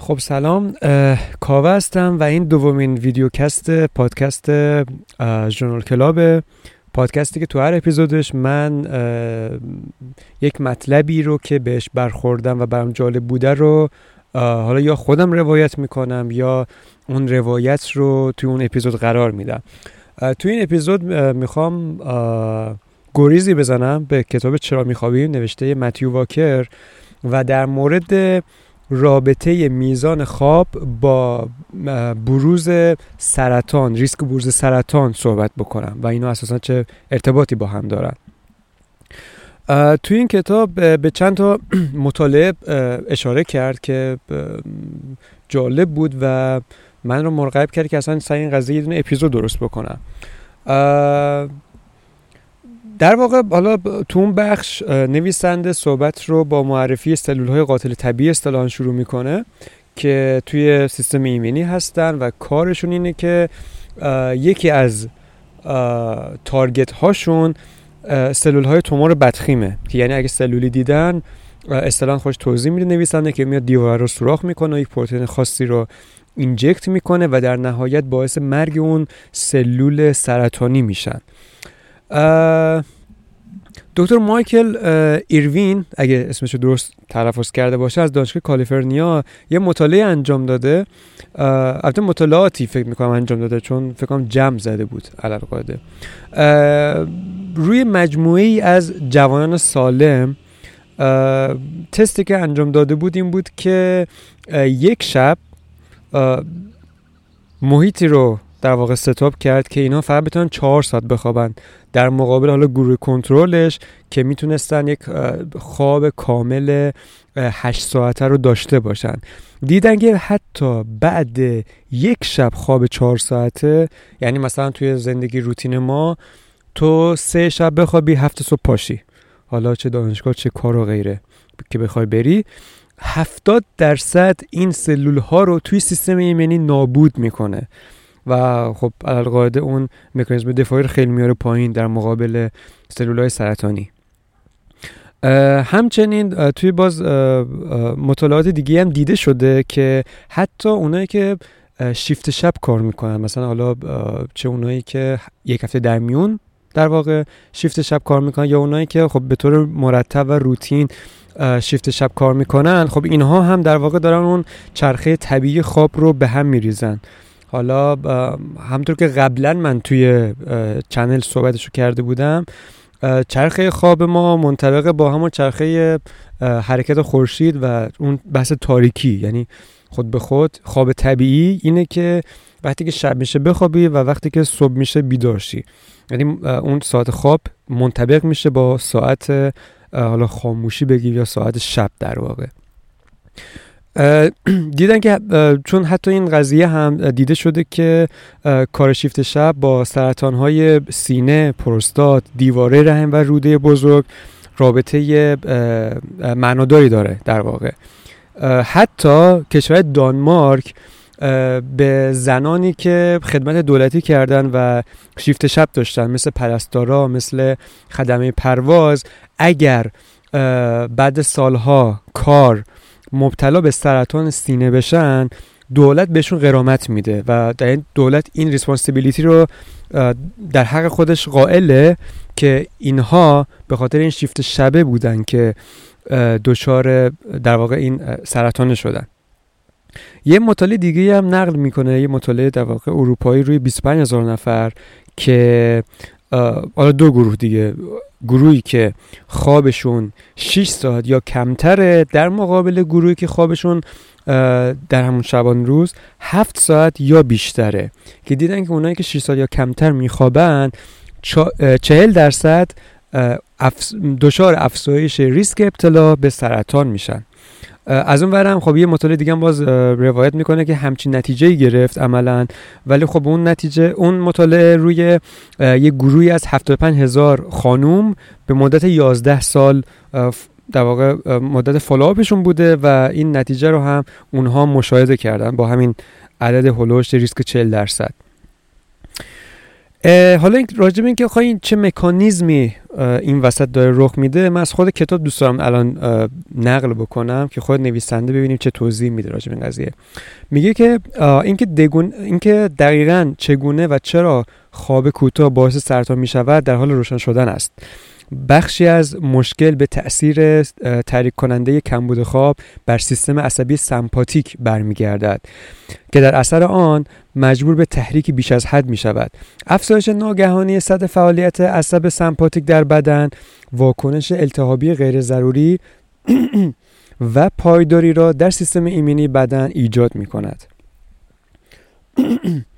خب سلام کاوه هستم و این دومین ویدیوکست پادکست ژورنال کلاب پادکستی که تو هر اپیزودش من یک مطلبی رو که بهش برخوردم و برام جالب بوده رو حالا یا خودم روایت می‌کنم یا اون روایت رو توی اون اپیزود قرار میدم. توی این اپیزود می‌خوام گریزی بزنم به کتاب چرا میخوابیم نوشته متیو واکر و در مورد رابطه میزان خواب با بروز سرطان ریسک بروز سرطان صحبت بکنم و اینا اساسا چه ارتباطی با هم دارن. توی این کتاب به چند تا مطالعه اشاره کرد که جالب بود و من رو مرغب کرد که اصلا سعی این قضیه یه دونه اپیزود درست بکنم. در واقع حالا تو اون بخش نویسنده صحبت رو با معرفی سلول های قاتل طبیعی اصطلاحا شروع می‌کنه که توی سیستم ایمنی هستن و کارشون اینه که یکی از تارگت هاشون سلول های تومور بدخیمه. که یعنی اگه سلولی دیدن اصطلاحا خوش توضیح میده نویسنده که میاد دیوار رو سوراخ می‌کنه و یک پروتئین خاصی رو اینجکت می‌کنه و در نهایت باعث مرگ اون سلول سرطانی میشن. دکتر مایکل ایروین اگه اسمش درست تلفظ کرده باشه از دانشگاه کالیفرنیا یه مطالعه انجام داده. البته مطالعاتی فکر می‌کنم انجام داده چون فکر کنم جمع زده بود علل قاعده. روی مجموعه ای از جوانان سالم تستی که انجام داده بود این بود که یک شب محیطی رو در واقع ستاپ کرد که اینا فقط بتونن چهار ساعت بخوابن. در مقابل حالا گروه کنترلش که می‌تونستن یک خواب کامل هشت ساعته رو داشته باشن. دیدن که حتی بعد یک شب خواب چهار ساعته یعنی مثلا توی زندگی روتین ما تو سه شب بخوابی هفت صبح پاشی. حالا چه دانشگاه چه کار و غیره که بخوای بری. هفتاد درصد این سلول ها رو توی سیستم ایمنی نابود می‌کنه. و خب قاعده اون مکانیزم دفاعی رو خیلی میاره پایین در مقابل سلول های سرطانی همچنین توی باز مطالعات دیگه هم دیده شده که حتی اونایی که شیفت شب کار می‌کنن مثلا حالا چه اونایی که یک هفته در میون در واقع شیفت شب کار می‌کنن یا اونایی که خب به طور مرتب و روتین شیفت شب کار می‌کنن خب اینها هم در واقع دارن اون چرخه طبیعی خواب رو به هم میریزن. حالا همطور که قبلا من توی چنل صحبتشو کرده بودم چرخه خواب ما منطبق با همون چرخه حرکت خورشید و اون بحث تاریکی. یعنی خود به خود خواب طبیعی اینه که وقتی که شب میشه بخوابی و وقتی که صبح میشه بیدارشی یعنی اون ساعت خواب منطبق میشه با ساعت حالا خاموشی بگیر یا ساعت شب در واقع. دیدن که چون حتی این قضیه هم دیده شده که کار شیفت شب با سرطان های سینه، پروستات، دیواره رحم و روده بزرگ رابطه معناداری داره در واقع. حتی کشور دانمارک به زنانی که خدمت دولتی کردن و شیفت شب داشتن مثل پرستارا مثل خدمه پرواز اگر بعد سالها کار مبتلا به سرطان سینه بشن دولت بهشون قرامت میده و در این دولت این ریسپانسیبیلیتی رو در حق خودش قائله که اینها به خاطر این شیفت شبه بودن که دچار در واقع این سرطان شدن. یه مطالعه دیگه هم نقل می‌کنه یه مطالعه در واقع اروپایی روی 25 هزار نفر که حالا دو گروه دیگه. گروهی که خوابشون 6 ساعت یا کمتره در مقابل گروهی که خوابشون در همون شبان روز 7 ساعت یا بیشتره. که دیدن که اونایی که 6 ساعت یا کمتر میخوابن 40 درصد دچار افزایش ریسک ابتلا به سرطان میشن. از اون ورم خب یه مطالعه دیگه باز روایت می‌کنه که همچین نتیجه گرفت عملا. ولی خب اون نتیجه اون مطالعه روی یه گروهی از 75 هزار خانوم به مدت 11 سال در واقع مدت فالوآپشون بوده و این نتیجه رو هم اونها مشاهده کردن با همین عدد هلوش ریسک 40 درصد. حالا این راجب این که این چه مکانیزمی این وسط داره رخ میده من از خود کتاب دوست دارم الان نقل بکنم که خود نویسنده ببینیم چه توضیح میده راجب این قضیه. میگه که اینکه دگون اینکه دقیقا چگونه و چرا خواب کوتاه باعث سرطان می‌شود در حال روشن شدن است. بخشی از مشکل به تأثیر تحریک کننده کمبود خواب بر سیستم عصبی سمپاتیک برمیگردد که در اثر آن مجبور به تحریک بیش از حد می شود افزایش ناگهانی سطح فعالیت عصب سمپاتیک در بدن واکنش التهابی غیر ضروری و پایداری را در سیستم ایمنی بدن ایجاد می کند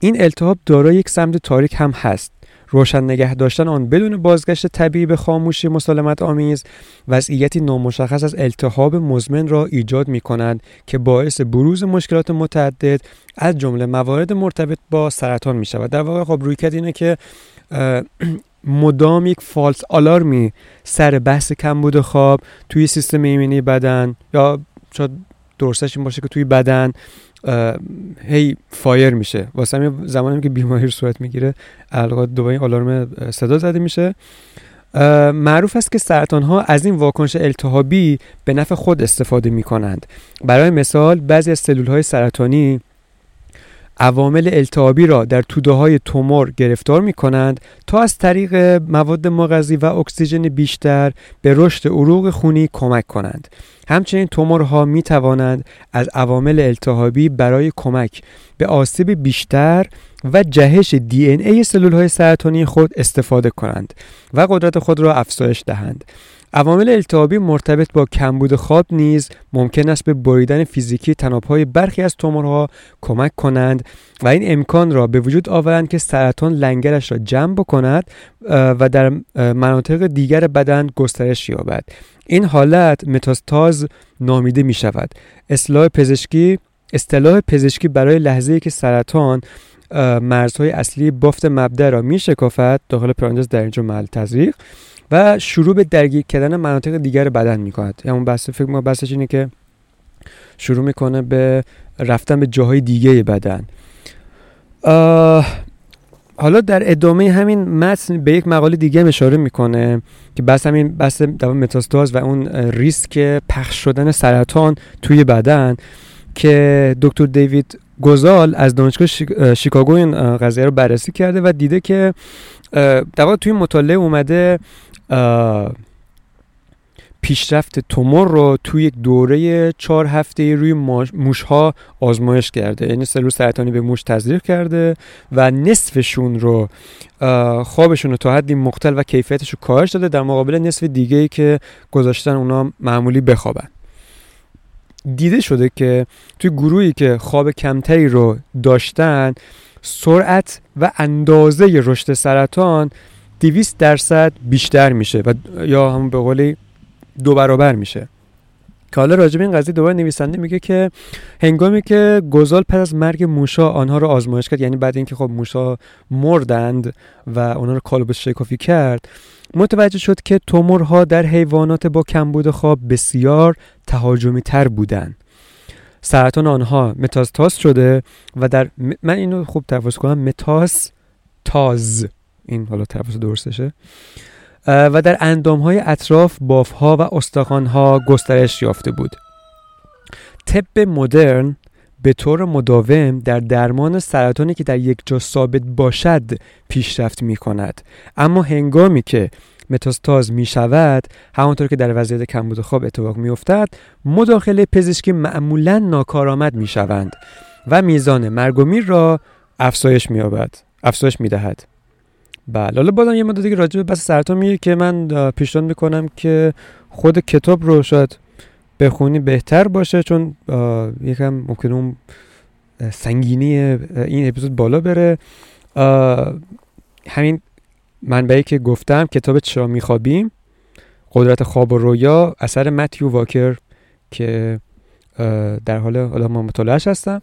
این التهاب دارای یک سمت تاریک هم هست. روشن نگه داشتن آن بدون بازگشت طبیعی به خاموشی مسالمت آمیز وضعیتی نامشخص از التهاب مزمن را ایجاد می کند که باعث بروز مشکلات متعدد از جمله موارد مرتبط با سرطان می شود در واقع خب روی اینه که مدام یک فالس آلارمی سر بحث کمبود خواب توی سیستم ایمنی بدن یا شاید درستش این باشه که توی بدن هی فایر میشه. واسه همین زمانی که بیماری صورت می‌گیره القا دوباره آلارم صدا زده میشه. معروف است که سرطان ها از این واکنش التهابی به نفع خود استفاده می کنند برای مثال بعضی از سلول های سرطانی عوامل التهابی را در توده های تومور گرفتار می کنند تا از طریق مواد مغذی و اکسیژن بیشتر به رشد عروق خونی کمک کنند. همچنین تومورها می توانند از عوامل التهابی برای کمک به آسیب بیشتر و جهش دی این ای سلول های سرطانی خود استفاده کنند و قدرت خود را افزایش دهند. عوامل التهابی مرتبط با کمبود خواب نیز ممکن است به بریدن فیزیکی تنابهای برخی از تومورها کمک کنند و این امکان را به وجود آورند که سرطان لنگرش را جمع بکند و در مناطق دیگر بدن گسترش یابد. این حالت متاستاز نامیده می شود اصلاح پزشکی اصطلاح پزشکی برای لحظه که سرطان مرزهای اصلی بافت مبدع را می شکافد داخل پرانتز در اینجا محل تزریق و شروع به درگیر کردن مناطق دیگر بدن می کند همون بحث فکر ما بحثش اینه که شروع می‌کنه به رفتن به جاهای دیگه بدن. حالا در ادامه همین متن به یک مقاله دیگه اشاره می‌کنه که بس همین بحث متاستاز و اون ریسک پخش شدن سرطان توی بدن. که دکتر دیوید گزال از دانشگاه شیکاگو این قضیه رو بررسی کرده و دیده که در توی مطالعه اومده پیشرفت تومور رو توی یک دوره چهار هفته روی موش ها آزمایش کرده. یعنی سلول سرطانی به موش تزریق کرده و نصفشون رو خوابشون رو تا حدی مختل و کیفیتش رو کاهش داده در مقابل نصف دیگه ای که گذاشتن اونا معمولی بخوابن. دیده شده که توی گروهی که خواب کمتری رو داشتن سرعت و اندازه رشد سرطان 200 درصد بیشتر میشه و یا همون به قولی دو برابر میشه. که حالا راجب این قضیه دوباره نویسنده میگه که هنگامی که گزال پس از مرگ موشا آنها رو آزمایش کرد یعنی بعد اینکه خب موشا مردند و آنها رو کالبد شکافی کرد متوجه شد که تومورها در حیوانات با کمبود خواب بسیار تهاجمی تر بودند. سرطان آنها متاستاز شده و در من اینو خوب تفاوت کنم متاس تاز این حالا تفاوت درستشه. و در اندام های اطراف باف ها و استخوان ها گسترش یافته بود. طب مدرن به طور مداوم در درمان سرطانی که در یک جا ثابت باشد پیشرفت می کند اما هنگامی که متاستاز می شود همانطور که در وضعیت کمبود خواب اتفاق می افتد مداخله پزشکی معمولا ناکارآمد می شوند و میزان مرگ و میر را افزایش می افزایش می دهد بله حالا بازم یه مدت دیگه راجع به بس سرطان میگه که من پیشنهاد می‌کنم که خود کتاب رو شاید بخونی بهتر باشه چون یکم ممکن اون سنگینی این اپیزود بالا بره. همین منبعی که گفتم کتاب چرا میخوابیم؟ قدرت خواب و رویا اثر متیو واکر که در حال حالا ما مطالعهش هستم.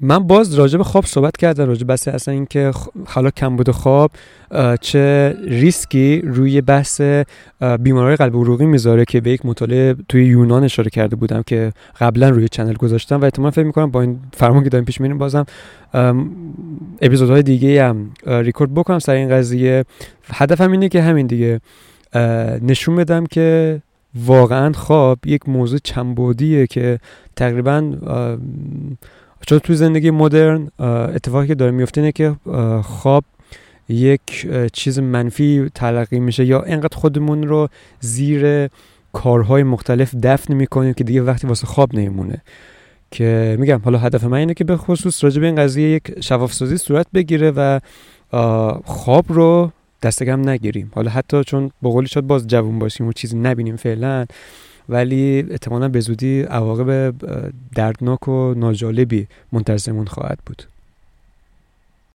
من باز راجع به خواب صحبت کردم راجع بحث اصلا اینکه حالا کمبود خواب چه ریسکی روی بحث بیماری قلب عروقی می‌ذاره که به یک مطالعه توی یونان اشاره کرده بودم که قبلا روی چنل گذاشتم و احتمال فکر می‌کنم با این فرمان که داریم پیش میریم بازم اپیزودهای دیگه هم ریکورد بکنم سر این قضیه. هدفم اینه که همین دیگه نشون بدم که واقعا خواب یک موضوع چنبودیه که تقریبا چون تو زندگی مدرن اتفاقی که داره میفته اینه که خواب یک چیز منفی تلقی میشه یا انقدر خودمون رو زیر کارهای مختلف دفن می‌کنیم که دیگه وقتی واسه خواب نمیمونه. که میگم حالا هدف من اینه که به خصوص راجع به این قضیه یک شفافسازی صورت بگیره و خواب رو دستگم نگیریم. حالا حتی چون به قولی شاید باز جوون باشیم و چیزی نبینیم فعلا ولی احتمالا به زودی عواقب دردناک و ناجالبی منتظرمون خواهد بود.